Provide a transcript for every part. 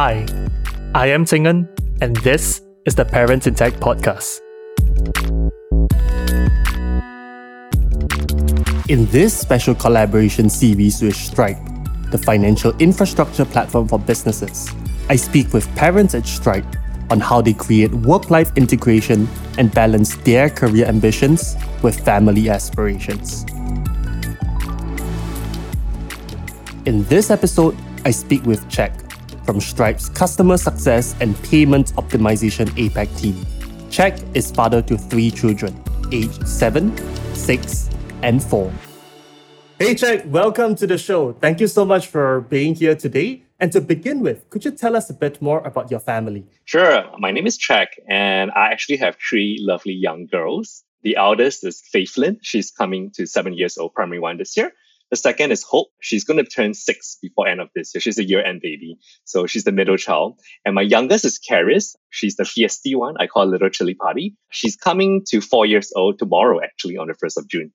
Hi, I am Tingan, and this is the Parents in Tech podcast. In this special collaboration series with Stripe, the financial infrastructure platform for businesses, I speak with parents at Stripe on how they create work life integration and balance their career ambitions with family aspirations. In this episode, I speak with Chek from Stripe's Customer Success and Payments Optimization APAC team. Chek is father to three children, aged 7, 6, and 4. Hey, Chek, welcome to the show. Thank you so much for being here today. And to begin with, could you tell us a bit more about your family? Sure. My name is Chek, and I actually have three lovely young girls. The eldest is Faithlyn. She's coming to seven years old, primary one this year. The second is Hope. She's going to turn six before end of this year. She's a year end baby. So she's the middle child. And my youngest is Karis. She's the fiesty one. I call little chili party. She's coming to four years old tomorrow, actually, on the 1st of June.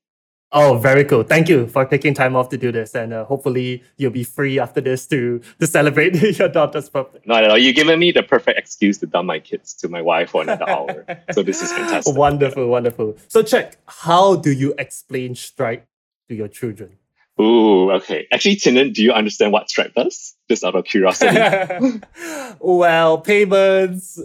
Oh, very cool. Thank you for taking time off to do this. And uh, hopefully you'll be free after this to, to celebrate your daughter's birthday. Not at all. You've given me the perfect excuse to dump my kids to my wife for another hour. So this is fantastic. Wonderful, wonderful. So Chek, how do you explain Stripe to your children? Ooh, okay. Actually, Tinan, do you understand what Stripe does? Just out of curiosity. well, payments.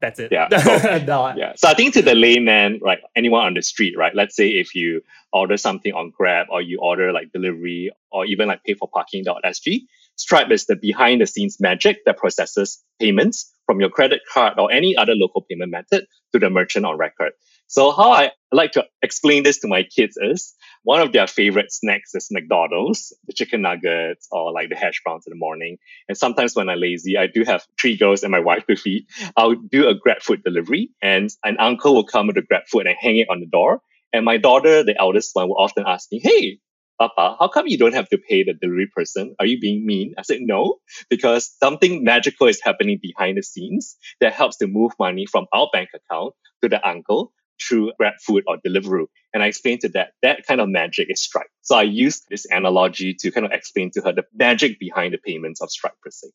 That's it. Yeah. Oh, so, no. yeah. So I think to the layman, right, anyone on the street, right? Let's say if you order something on Grab or you order like delivery or even like pay for parking.sg, Stripe is the behind the scenes magic that processes payments from your credit card or any other local payment method to the merchant on record. So how I like to explain this to my kids is one of their favorite snacks is McDonald's, the chicken nuggets or like the hash browns in the morning. And sometimes when I'm lazy, I do have three girls and my wife to feed. I'll do a Grab food delivery and an uncle will come with the Grab food and hang it on the door. And my daughter, the eldest one, will often ask me, Hey, Papa, how come you don't have to pay the delivery person? Are you being mean? I said, no, because something magical is happening behind the scenes that helps to move money from our bank account to the uncle through Grab Food or Deliveroo. And I explained to that, that kind of magic is Stripe. So I used this analogy to kind of explain to her the magic behind the payments of Stripe per se.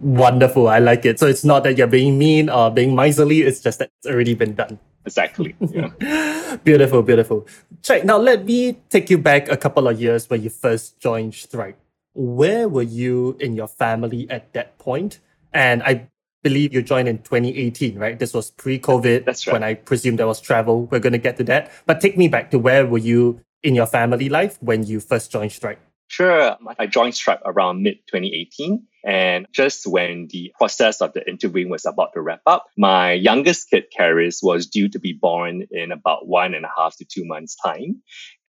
Wonderful. I like it. So it's not that you're being mean or being miserly, it's just that it's already been done. Exactly. Yeah. beautiful, beautiful. Chek. Now let me take you back a couple of years when you first joined Stripe. Where were you in your family at that point? And I believe you joined in 2018, right? This was pre-COVID. That's right. When I presume there was travel. We're going to get to that. But take me back to where were you in your family life when you first joined Stripe? Sure. I joined Stripe around mid 2018. And just when the process of the interviewing was about to wrap up, my youngest kid, Karis, was due to be born in about one and a half to two months' time.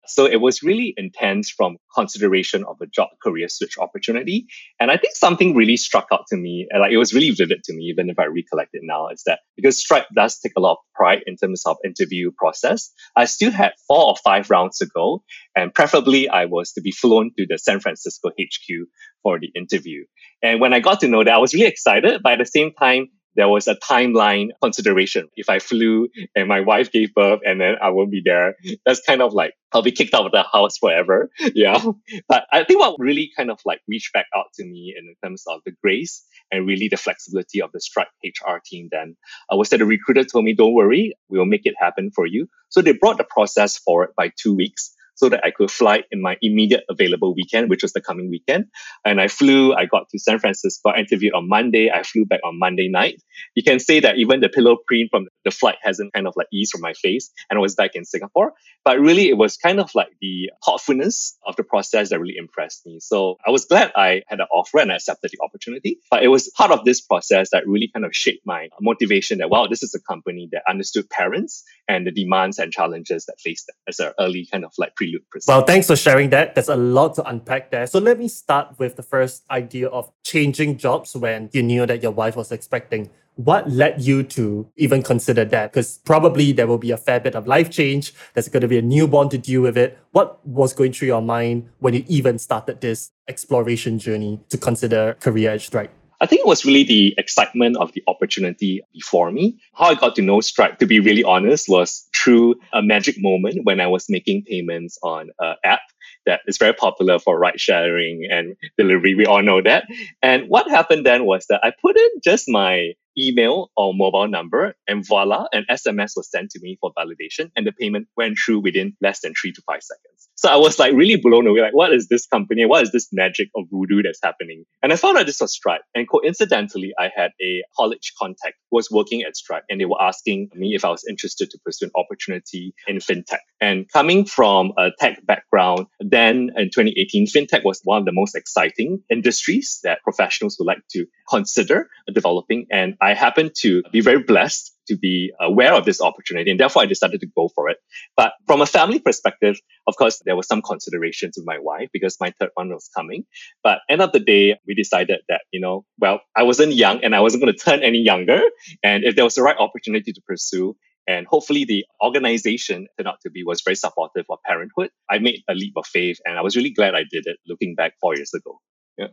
So it was really intense from consideration of a job career switch opportunity. And I think something really struck out to me, like it was really vivid to me, even if I recollect it now, is that because Stripe does take a lot of pride in terms of interview process, I still had four or five rounds to go. And preferably I was to be flown to the San Francisco HQ for the interview. And when I got to know that, I was really excited, but at the same time, there was a timeline consideration. If I flew and my wife gave birth and then I won't be there, that's kind of like I'll be kicked out of the house forever. Yeah. But I think what really kind of like reached back out to me in terms of the grace and really the flexibility of the Stripe HR team then uh, was that the recruiter told me, don't worry, we will make it happen for you. So they brought the process forward by two weeks so that I could fly in my immediate available weekend, which was the coming weekend. And I flew, I got to San Francisco, I interviewed on Monday, I flew back on Monday night. You can say that even the pillow print from the flight hasn't kind of like eased from my face and I was back in Singapore. But really it was kind of like the thoughtfulness of the process that really impressed me. So I was glad I had an offer and I accepted the opportunity. But it was part of this process that really kind of shaped my motivation that wow, this is a company that understood parents and the demands and challenges that faced them as an early kind of like prelude process. Well, thanks for sharing that. There's a lot to unpack there. So let me start with the first idea of changing jobs when you knew that your wife was expecting. What led you to even consider that? Because probably there will be a fair bit of life change. There's going to be a newborn to deal with it. What was going through your mind when you even started this exploration journey to consider career at Stripe? I think it was really the excitement of the opportunity before me. How I got to know Stripe, to be really honest, was through a magic moment when I was making payments on an app that is very popular for ride sharing and delivery. We all know that. And what happened then was that I put in just my email or mobile number, and voila, an SMS was sent to me for validation, and the payment went through within less than three to five seconds. So I was like really blown away. Like, what is this company? What is this magic of voodoo that's happening? And I found out this was Stripe. And coincidentally, I had a college contact who was working at Stripe, and they were asking me if I was interested to pursue an opportunity in fintech. And coming from a tech background, then in 2018, fintech was one of the most exciting industries that professionals would like to consider developing. And I happened to be very blessed to be aware of this opportunity. And therefore, I decided to go for it. But from a family perspective, of course, there was some considerations with my wife because my third one was coming. But end of the day, we decided that, you know, well, I wasn't young and I wasn't going to turn any younger. And if there was the right opportunity to pursue, and hopefully the organization turned out to be was very supportive of parenthood. I made a leap of faith and I was really glad I did it looking back four years ago. Yeah.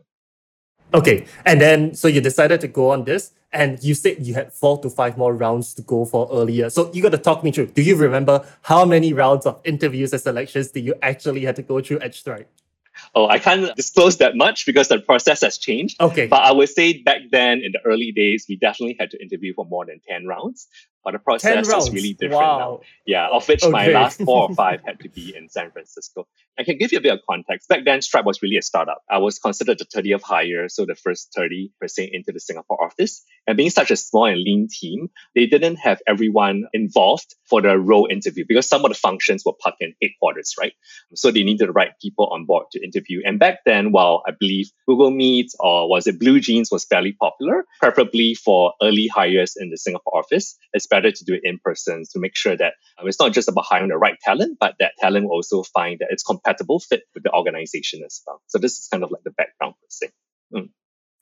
Okay. And then so you decided to go on this and you said you had four to five more rounds to go for earlier. So you got to talk me through. Do you remember how many rounds of interviews and selections did you actually had to go through at Stripe? Oh, I can't disclose that much because the process has changed. Okay. But I would say back then in the early days, we definitely had to interview for more than 10 rounds. But the process is really different wow. now. Yeah, of which okay. my last four or five had to be in San Francisco. I can give you a bit of context. Back then, Stripe was really a startup. I was considered the 30th hire, so the first 30 percent into the Singapore office. And being such a small and lean team, they didn't have everyone involved for the role interview because some of the functions were parked in headquarters, right? So they needed the right people on board to interview. And back then, while I believe Google Meet or was it Blue Jeans was fairly popular, preferably for early hires in the Singapore office, it's better to do it in person to make sure that um, it's not just about hiring the right talent, but that talent will also find that it's compatible fit with the organization as well. So this is kind of like the background per se. Mm.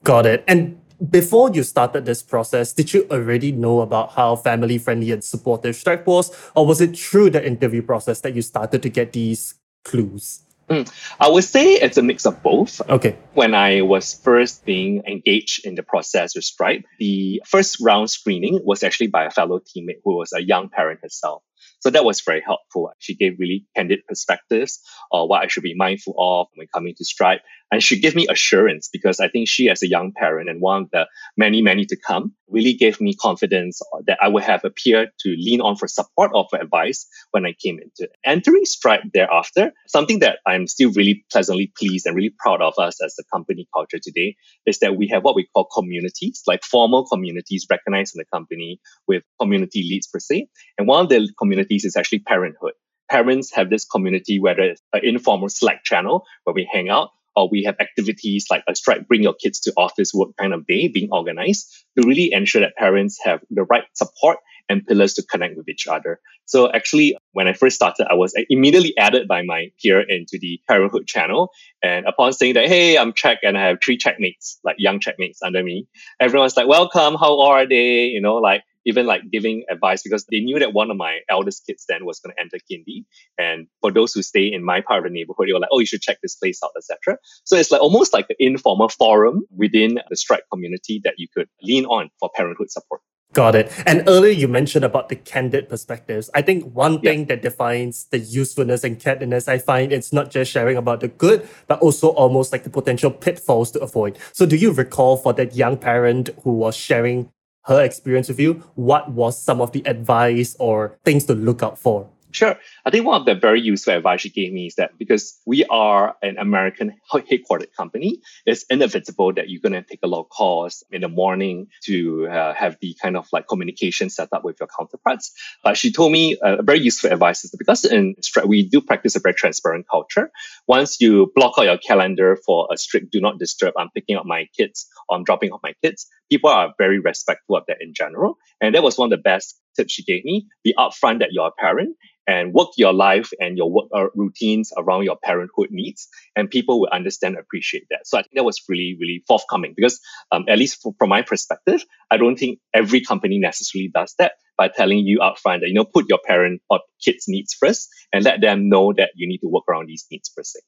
Got it. And before you started this process, did you already know about how family friendly and supportive Stripe was? Or was it through the interview process that you started to get these clues? Mm. I would say it's a mix of both. Okay. When I was first being engaged in the process with Stripe, the first round screening was actually by a fellow teammate who was a young parent herself. So that was very helpful. She gave really candid perspectives on what I should be mindful of when coming to Stripe. And she gave me assurance because I think she, as a young parent and one of the many, many to come, really gave me confidence that I would have a peer to lean on for support or for advice when I came into. Entering Stripe thereafter, something that I'm still really pleasantly pleased and really proud of us as a company culture today is that we have what we call communities, like formal communities recognized in the company with community leads per se. And one of the communities is actually parenthood parents have this community, whether it's an informal Slack channel where we hang out, or we have activities like a Stripe Bring Your Kids to Office work kind of day being organized to really ensure that parents have the right support and pillars to connect with each other. So actually, when I first started, I was immediately added by my peer into the parenthood channel. And upon saying that, hey, I'm Chek and I have three checkmates, like young checkmates under me, everyone's like, welcome, how are they? You know, like even like giving advice because they knew that one of my eldest kids then was going to enter kindy. And for those who stay in my part of the neighborhood, they were like, oh, you should check this place out, etc. So it's like almost like an informal forum within the Stripe community that you could lean on for parenthood support. Got it. And earlier you mentioned about the candid perspectives. I think one thing yeah. that defines the usefulness and candidness, I find it's not just sharing about the good, but also almost like the potential pitfalls to avoid. So do you recall for that young parent who was sharing her experience with you, what was some of the advice or things to look out for? Sure. I think one of the very useful advice she gave me is that because we are an American headquartered company, it's inevitable that you're going to take a lot of calls in the morning to uh, have the kind of like communication set up with your counterparts. But she told me uh, a very useful advice is because in we do practice a very transparent culture. Once you block out your calendar for a strict do not disturb, I'm picking up my kids or I'm dropping off my kids, people are very respectful of that in general. And that was one of the best she gave me. Be upfront that you're a parent and work your life and your work uh, routines around your parenthood needs, and people will understand and appreciate that. So I think that was really, really forthcoming because, um, at least from my perspective, I don't think every company necessarily does that by telling you upfront that you know put your parent or kids' needs first and let them know that you need to work around these needs per se.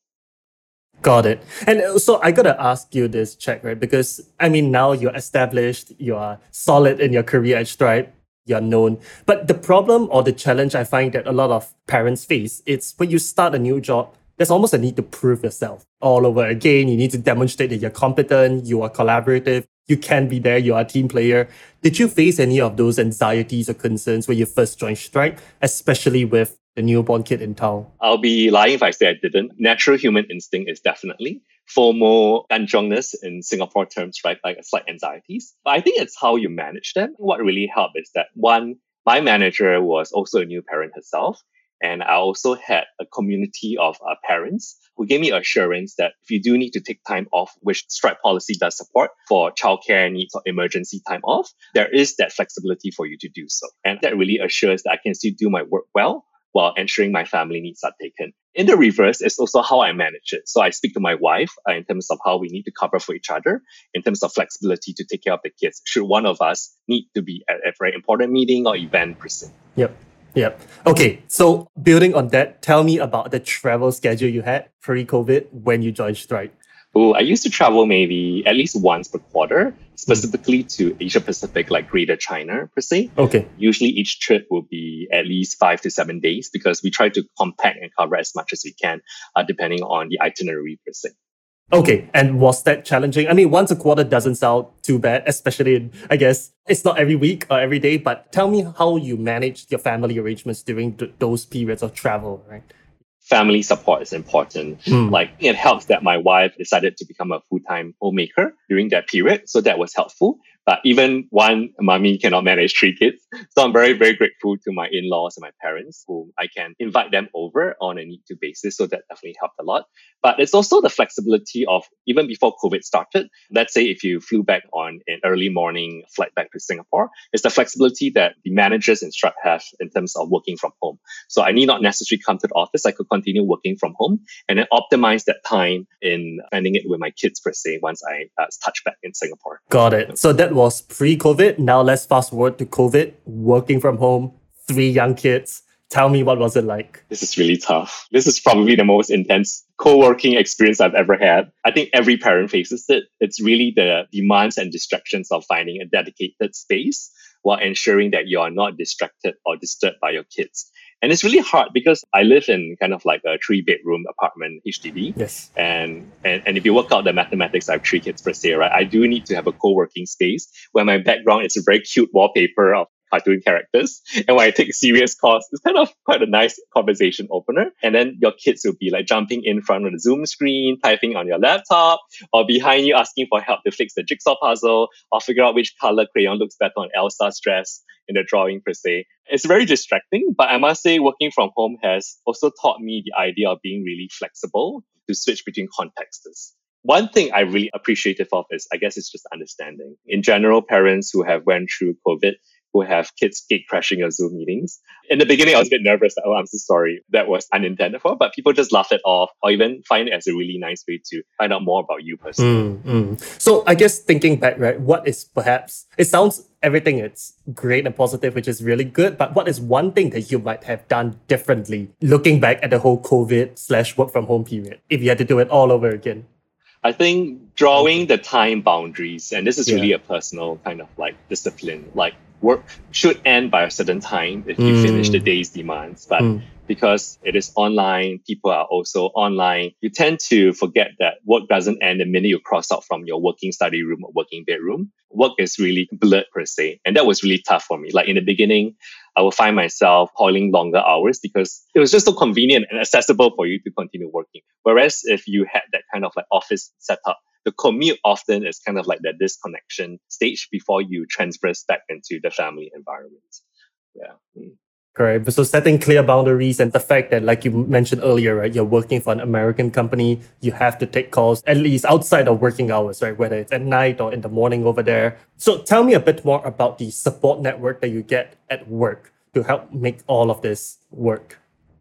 Got it. And uh, so I gotta ask you this, Chek, right? Because I mean, now you're established, you are solid in your career at Stripe you're known. But the problem or the challenge I find that a lot of parents face, it's when you start a new job, there's almost a need to prove yourself all over again. You need to demonstrate that you're competent, you are collaborative, you can be there, you are a team player. Did you face any of those anxieties or concerns when you first joined Stripe, especially with the newborn kid in town? I'll be lying if I say I didn't. Natural human instinct is definitely FOMO, kanchongness in Singapore terms, right? Like slight anxieties. But I think it's how you manage them. What really helped is that one, my manager was also a new parent herself. And I also had a community of uh, parents who gave me assurance that if you do need to take time off, which Stripe policy does support for childcare needs or emergency time off, there is that flexibility for you to do so. And that really assures that I can still do my work well while ensuring my family needs are taken. In the reverse, it's also how I manage it. So I speak to my wife uh, in terms of how we need to cover for each other, in terms of flexibility to take care of the kids. Should one of us need to be at a very important meeting or event present. Yep. Yep. Okay. So building on that, tell me about the travel schedule you had pre-COVID when you joined Stripe. Oh, I used to travel maybe at least once per quarter, specifically to Asia Pacific, like Greater China per se. Okay. Usually each trip will be at least five to seven days because we try to compact and cover as much as we can, uh, depending on the itinerary per se. Okay, and was that challenging? I mean, once a quarter doesn't sound too bad, especially in, I guess, it's not every week or every day, but tell me how you managed your family arrangements during th- those periods of travel, right? Family support is important. Mm. Like it helps that my wife decided to become a full-time homemaker during that period. So that was helpful. But even one mommy cannot manage three kids. So I'm very, very grateful to my in-laws and my parents who I can invite them over on a need to basis. So that definitely helped a lot. But it's also the flexibility of even before COVID started. Let's say if you flew back on an early morning flight back to Singapore, it's the flexibility that the managers in Stripe have in terms of working from home. So I need not necessarily come to the office. I could continue working from home and then optimize that time in spending it with my kids per se once I uh, touch back in Singapore. Got it. So that was pre-COVID. Now let's fast forward to COVID, working from home, three young kids. Tell me what was it like? This is really tough. This is probably the most intense co-working experience I've ever had. I think every parent faces it. It's really the demands and distractions of finding a dedicated space while ensuring that you are not distracted or disturbed by your kids. And it's really hard because I live in kind of like a three bedroom apartment HDB. Yes. And, and and if you work out the mathematics, I have three kids per se, right? I do need to have a co-working space where my background is a very cute wallpaper of cartoon characters. And when I take serious calls, it's kind of quite a nice conversation opener. And then your kids will be like jumping in front of the Zoom screen, typing on your laptop, or behind you asking for help to fix the jigsaw puzzle, or figure out which color crayon looks better on Elsa's dress in the drawing per se. It's very distracting, but I must say working from home has also taught me the idea of being really flexible to switch between contexts. One thing I really appreciative of is, I guess, it's just understanding. In general, parents who have went through COVID who have kids gate crashing your Zoom meetings. In the beginning, I was a bit nervous. oh, I'm so sorry. That was unintended for, but people just laugh it off or even find it as a really nice way to find out more about you personally. Mm, mm. So I guess thinking back, right, what is perhaps, it sounds everything it's great and positive, which is really good, but what is one thing that you might have done differently looking back at the whole COVID slash work from home period if you had to do it all over again? I think drawing the time boundaries, and this is yeah. really a personal kind of like discipline. Like work should end by a certain time if you mm. finish the day's demands. But mm. because it is online, people are also online, you tend to forget that work doesn't end the minute you cross out from your working study room or working bedroom. Work is really blurred per se. And that was really tough for me. Like in the beginning, I would find myself calling longer hours because it was just so convenient and accessible for you to continue working. Whereas if you had that kind of like office setup, the commute often is kind of like that disconnection stage before you transverse back into the family environment. Yeah. Mm. Correct. So setting clear boundaries and the fact that, like you mentioned earlier, right, you're working for an American company, you have to take calls at least outside of working hours, right, whether it's at night or in the morning over there. So tell me a bit more about the support network that you get at work to help make all of this work.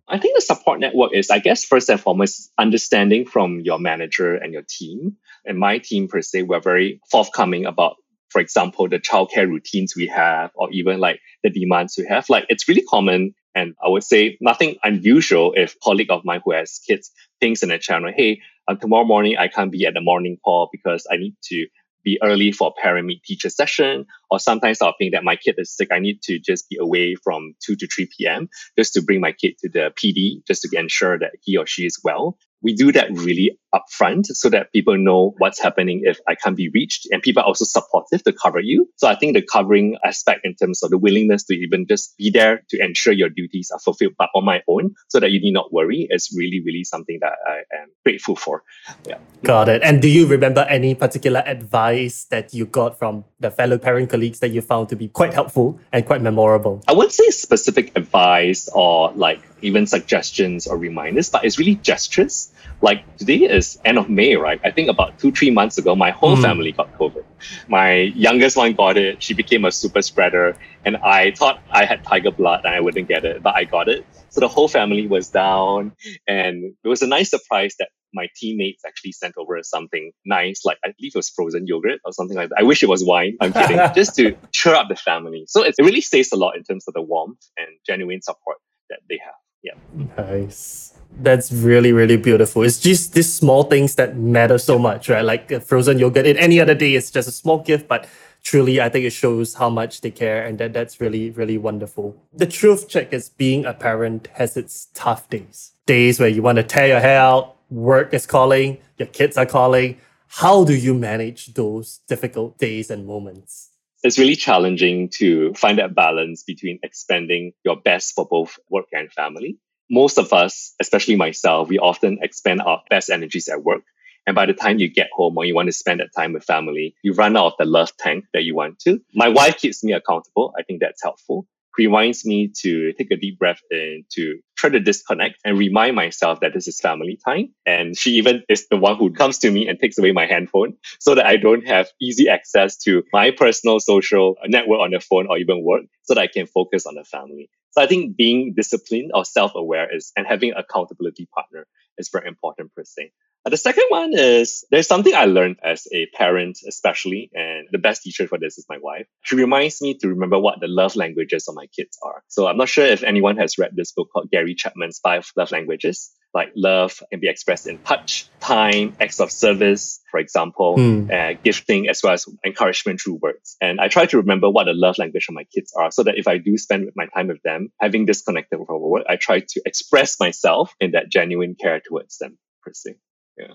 I think the support network is, I guess, first and foremost, understanding from your manager and your team. And my team, per se, we're very forthcoming about, for example, the childcare routines we have, or even like the demands we have. Like, it's really common. And I would say nothing unusual if colleague of mine who has kids thinks in a channel, hey, uh, tomorrow morning I can't be at the morning call because I need to be early for parent meet teacher session, or sometimes I'll think that my kid is sick. I need to just be away from 2 to 3 p.m. just to bring my kid to the PD, just to ensure that he or she is well. We do that really upfront so that people know what's happening if I can't be reached. And people are also supportive to cover you. So I think the covering aspect in terms of the willingness to even just be there to ensure your duties are fulfilled but on my own so that you need not worry is really, really something that I am grateful for. Yeah. Got it. And do you remember any particular advice that you got from the fellow parent colleagues that you found to be quite helpful and quite memorable? I wouldn't say specific advice or like even suggestions or reminders, but it's really gestures. Like today is end of May, right? I think about two, three months ago, my whole mm. family got COVID. My youngest one got it. She became a super spreader. And I thought I had tiger blood and I wouldn't get it, but I got it. So the whole family was down. And it was a nice surprise that my teammates actually sent over something nice, like I believe it was frozen yogurt or something like that. I wish it was wine. I'm kidding. just to cheer up the family. So it really says a lot in terms of the warmth and genuine support that they have. Yeah. Nice. That's really, really beautiful. It's just these small things that matter so much, right? Like frozen yogurt. In any other day, it's just a small gift, but truly, I think it shows how much they care, and that that's really, really wonderful. The truth check is being a parent has its tough days. Days where you want to tear your hair out, work is calling, your kids are calling. How do you manage those difficult days and moments? It's really challenging to find that balance between expending your best for both work and family. Most of us, especially myself, we often expend our best energies at work. And by the time you get home or you want to spend that time with family, you run out of the love tank that you want to. My wife keeps me accountable. I think that's helpful reminds me to take a deep breath and to try to disconnect and remind myself that this is family time. And she even is the one who comes to me and takes away my handphone so that I don't have easy access to my personal social network on the phone or even work so that I can focus on the family. So I think being disciplined or self-aware is and having accountability partner is very important per se. The second one is there's something I learned as a parent, especially, and the best teacher for this is my wife. She reminds me to remember what the love languages of my kids are. So I'm not sure if anyone has read this book called Gary Chapman's Five Love Languages. Like love can be expressed in touch, time, acts of service, for example, mm. uh, gifting, as well as encouragement through words. And I try to remember what the love language of my kids are so that if I do spend my time with them, having disconnected from work, I try to express myself in that genuine care towards them, per se.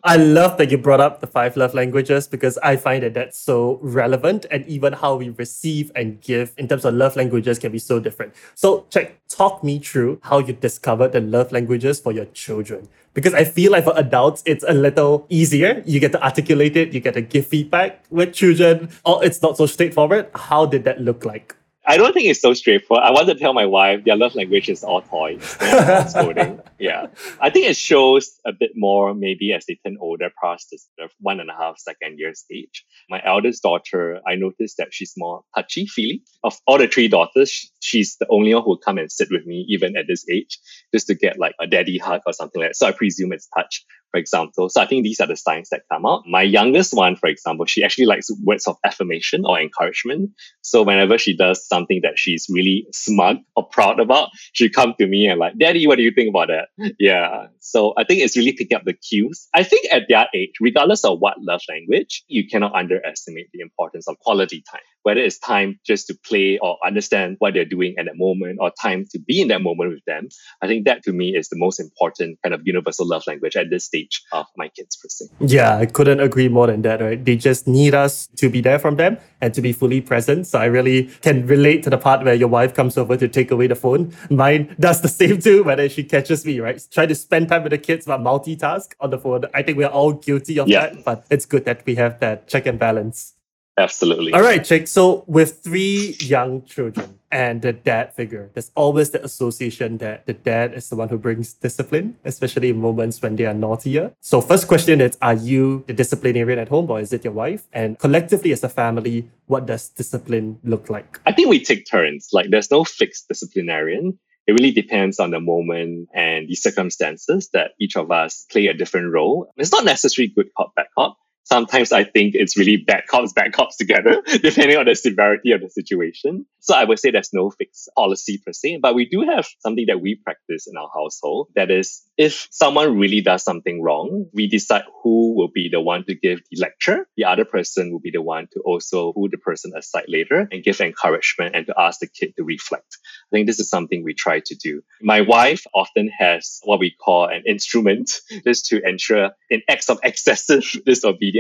I love that you brought up the five love languages because I find that that's so relevant and even how we receive and give in terms of love languages can be so different. So, Chek, talk me through how you discovered the love languages for your children. Because I feel like for adults, it's a little easier. You get to articulate it, you get to give feedback. With children, oh, it's not so straightforward. How did that look like? I don't think it's so straightforward. I want to tell my wife their love language is all toys, scolding. yeah. I think it shows a bit more maybe as they turn older past this one and a half second year stage. My eldest daughter, I noticed that she's more touchy feely. Of all the three daughters, she's the only one who will come and sit with me even at this age just to get like a daddy hug or something like that. So I presume it's touch for example. So I think these are the signs that come out. My youngest one, for example, she actually likes words of affirmation or encouragement. So whenever she does something that she's really smug or proud about, she come to me and like, Daddy, what do you think about that? Yeah. So I think it's really picking up the cues. I think at their age, regardless of what love language, you cannot underestimate the importance of quality time whether it's time just to play or understand what they're doing at that moment or time to be in that moment with them. I think that to me is the most important kind of universal love language at this stage of my kids per se. Yeah, I couldn't agree more than that, right? They just need us to be there from them and to be fully present. So I really can relate to the part where your wife comes over to take away the phone. Mine does the same too, whether she catches me, right? Try to spend time with the kids but multitask on the phone. I think we're all guilty of yeah. that, but it's good that we have that check and balance. Absolutely. All right, Chek. So with three young children and the dad figure, there's always the association that the dad is the one who brings discipline, especially in moments when they are naughtier. So first question is, are you the disciplinarian at home or is it your wife? And collectively as a family, what does discipline look like? I think we take turns. Like there's no fixed disciplinarian. It really depends on the moment and the circumstances that each of us play a different role. It's not necessarily good cop, bad cop sometimes I think it's really bad cops, bad cops together, depending on the severity of the situation. So I would say there's no fixed policy per se, but we do have something that we practice in our household that is if someone really does something wrong, we decide who will be the one to give the lecture. The other person will be the one to also pull the person aside later and give encouragement and to ask the kid to reflect. I think this is something we try to do. My wife often has what we call an instrument just to ensure in acts of excessive disobedience,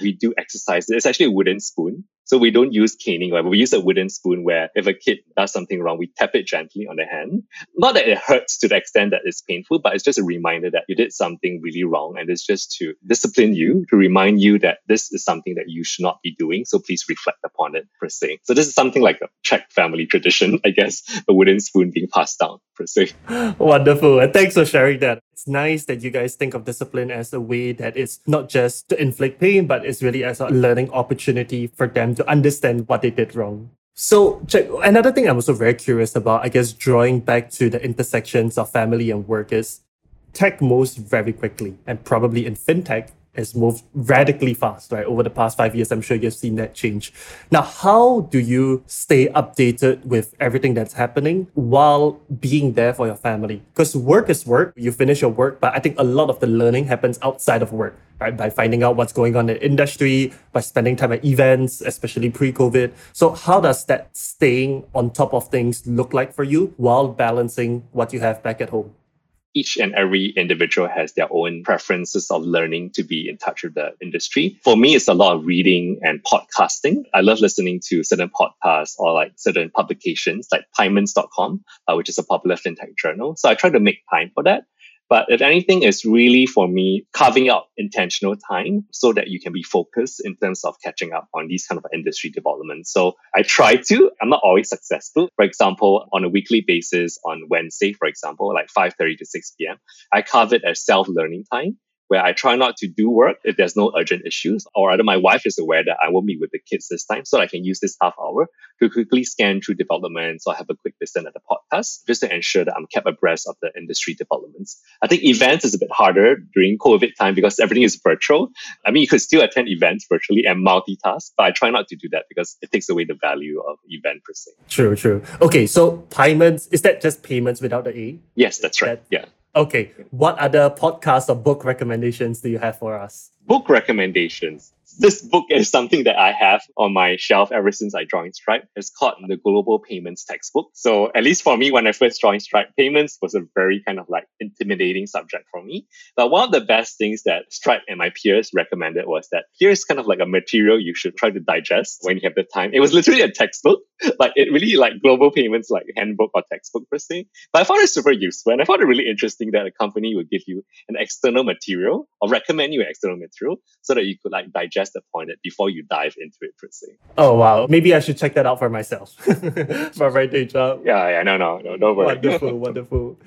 we do exercise. It's actually a wooden spoon. So we don't use caning, right? We use a wooden spoon where if a kid does something wrong, we tap it gently on the hand. Not that it hurts to the extent that it's painful, but it's just a reminder that you did something really wrong. And it's just to discipline you, to remind you that this is something that you should not be doing. So please reflect upon it per se. So this is something like a Chek family tradition, I guess, a wooden spoon being passed down per se. Wonderful. And thanks for sharing that. It's nice that you guys think of discipline as a way that is not just to inflict pain, but it's really as a learning opportunity for them to understand what they did wrong. So, another thing I'm also very curious about, I guess, drawing back to the intersections of family and work is tech moves very quickly, and probably in fintech, has moved radically fast, right? Over the past five years, I'm sure you've seen that change. Now, how do you stay updated with everything that's happening while being there for your family? Because work is work, you finish your work, but I think a lot of the learning happens outside of work, right? By finding out what's going on in the industry, by spending time at events, especially pre COVID. So, how does that staying on top of things look like for you while balancing what you have back at home? Each and every individual has their own preferences of learning to be in touch with the industry. For me, it's a lot of reading and podcasting. I love listening to certain podcasts or like certain publications like PYMNTS.com, uh, which is a popular fintech journal. So I try to make time for that. But if anything, it's really for me carving out intentional time so that you can be focused in terms of catching up on these kind of industry developments. So I try to, I'm not always successful. For example, on a weekly basis on Wednesday, for example, like 5.30 to 6 p.m., I carve it as self-learning time where I try not to do work if there's no urgent issues, or either my wife is aware that I won't meet with the kids this time, so I can use this half hour to quickly scan through developments or have a quick listen at the podcast, just to ensure that I'm kept abreast of the industry developments. I think events is a bit harder during COVID time because everything is virtual. I mean, you could still attend events virtually and multitask, but I try not to do that because it takes away the value of event per se. True, true. Okay, so payments, is that just payments without the A? Yes, that's right. That, yeah. Okay. What other podcast or book recommendations do you have for us? Book recommendations this book is something that I have on my shelf ever since I joined Stripe. It's called the Global Payments Textbook. So at least for me, when I first joined Stripe, payments was a very kind of like intimidating subject for me. But one of the best things that Stripe and my peers recommended was that here's kind of like a material you should try to digest when you have the time. It was literally a textbook, like it really like global payments, like handbook or textbook per se. But I found it super useful and I found it really interesting that a company would give you an external material or recommend you an external material so that you could like digest the point before you dive into it per se. Oh wow, maybe I should check that out for myself for my day job. Yeah, yeah, no, no, no, don't worry. Wonderful, wonderful.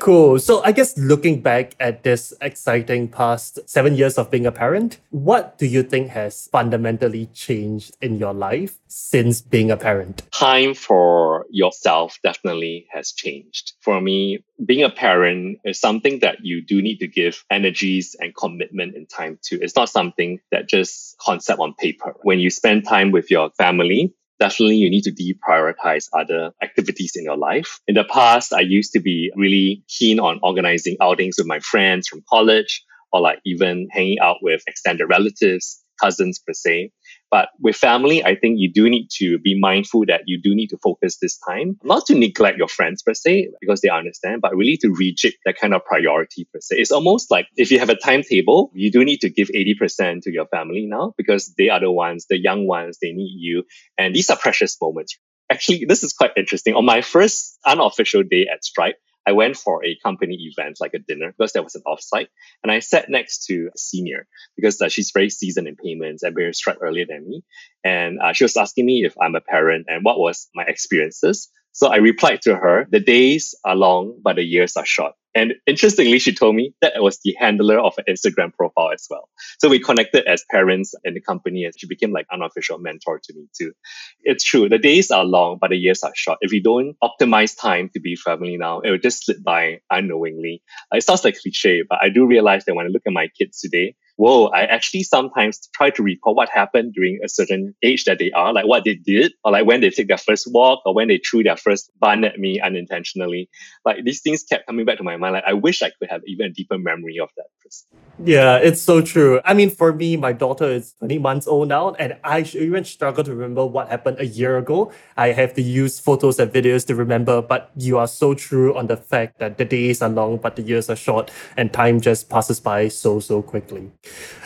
Cool. So I guess looking back at this exciting past seven years of being a parent, what do you think has fundamentally changed in your life since being a parent? Time for yourself definitely has changed. For me, being a parent is something that you do need to give energies and commitment and time to. It's not something that just concept on paper. When you spend time with your family, definitely you need to deprioritize other activities in your life. In the past, I used to be really keen on organizing outings with my friends from college or like even hanging out with extended relatives, cousins per se. But with family, I think you do need to be mindful that you do need to focus this time, not to neglect your friends per se, because they understand, but really to rejig that kind of priority per se. It's almost like if you have a timetable, you do need to give 80% to your family now because they are the ones, the young ones, they need you. And these are precious moments. Actually, this is quite interesting. On my first unofficial day at Stripe, I went for a company event, like a dinner, because there was an offsite. And I sat next to a senior because uh, she's very seasoned in payments and very struck earlier than me. And uh, she was asking me if I'm a parent and what was my experiences. So I replied to her, the days are long, but the years are short. And interestingly, she told me that I was the handler of an Instagram profile as well. So we connected as parents in the company and she became like unofficial mentor to me too. It's true. The days are long, but the years are short. If we don't optimize time to be family now, it will just slip by unknowingly. It sounds like cliche, but I do realize that when I look at my kids today, whoa, I actually sometimes try to recall what happened during a certain age that they are, like what they did, or like when they take their first walk, or when they threw their first bun at me unintentionally. Like these things kept coming back to my mind. Like I wish I could have even a deeper memory of that person. Yeah, it's so true. I mean, for me, my daughter is 20 months old now, and I even struggle to remember what happened a year ago. I have to use photos and videos to remember, but you are so true on the fact that the days are long, but the years are short, and time just passes by so, so quickly.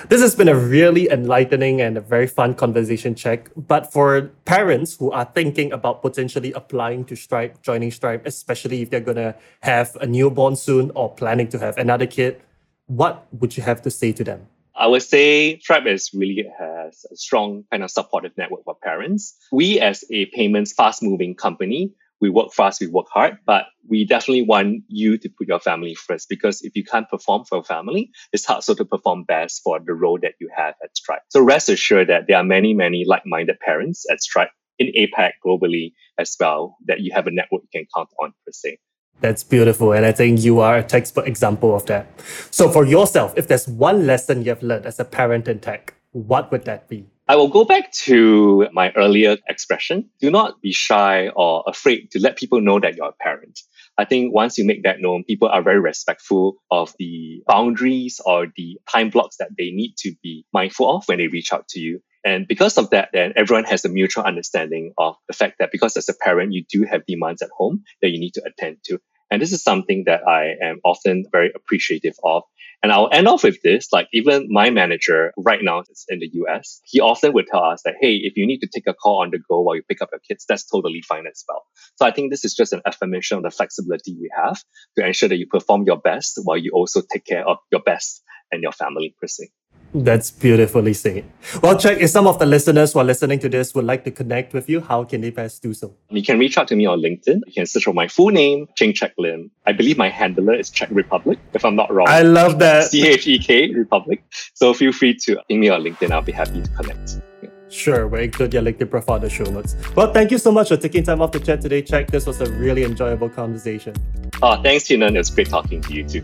This has been a really enlightening and a very fun conversation Chek. But for parents who are thinking about potentially applying to Stripe, joining Stripe, especially if they're going to have a newborn soon or planning to have another kid, what would you have to say to them? I would say Stripe is really has a strong kind of supportive network for parents. We as a payments fast moving company, we work fast, we work hard, but we definitely want you to put your family first because if you can't perform for a family, it's hard so to perform best for the role that you have at Stripe. So rest assured that there are many, many like-minded parents at Stripe in APAC globally as well that you have a network you can count on per se. That's beautiful. And I think you are a textbook example of that. So, for yourself, if there's one lesson you have learned as a parent in tech, what would that be? I will go back to my earlier expression. Do not be shy or afraid to let people know that you're a parent. I think once you make that known, people are very respectful of the boundaries or the time blocks that they need to be mindful of when they reach out to you. And because of that, then everyone has a mutual understanding of the fact that because as a parent, you do have demands at home that you need to attend to. And this is something that I am often very appreciative of. And I'll end off with this. Like even my manager right now is in the US. He often would tell us that, hey, if you need to take a call on the go while you pick up your kids, that's totally fine as well. So I think this is just an affirmation of the flexibility we have to ensure that you perform your best while you also take care of your best and your family per se. That's beautifully said. Well, Chek if some of the listeners who are listening to this would like to connect with you, how can they best do so? You can reach out to me on LinkedIn. You can search for my full name, Cheng Chek Lim. I believe my handler is Czech Republic, if I'm not wrong. I love that. C H E K Republic. So feel free to ping me on LinkedIn. I'll be happy to connect. Sure, we'll include your LinkedIn profile in the show notes. Well, thank you so much for taking time off to chat today, Chek. This was a really enjoyable conversation. Oh, thanks, Tinan. It was great talking to you too.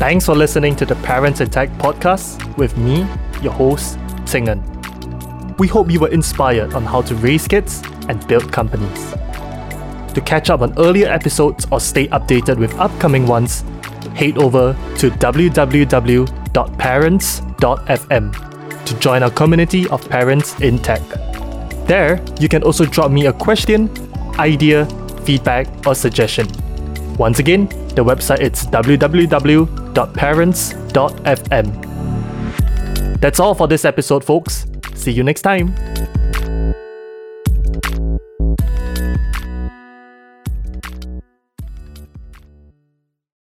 Thanks for listening to the Parents in Tech podcast with me, your host, Tingen. We hope you were inspired on how to raise kids and build companies. To catch up on earlier episodes or stay updated with upcoming ones, head over to www.parents.fm to join our community of parents in tech. There, you can also drop me a question, idea, feedback, or suggestion. Once again, the website is www.parents.fm. That's all for this episode, folks. See you next time.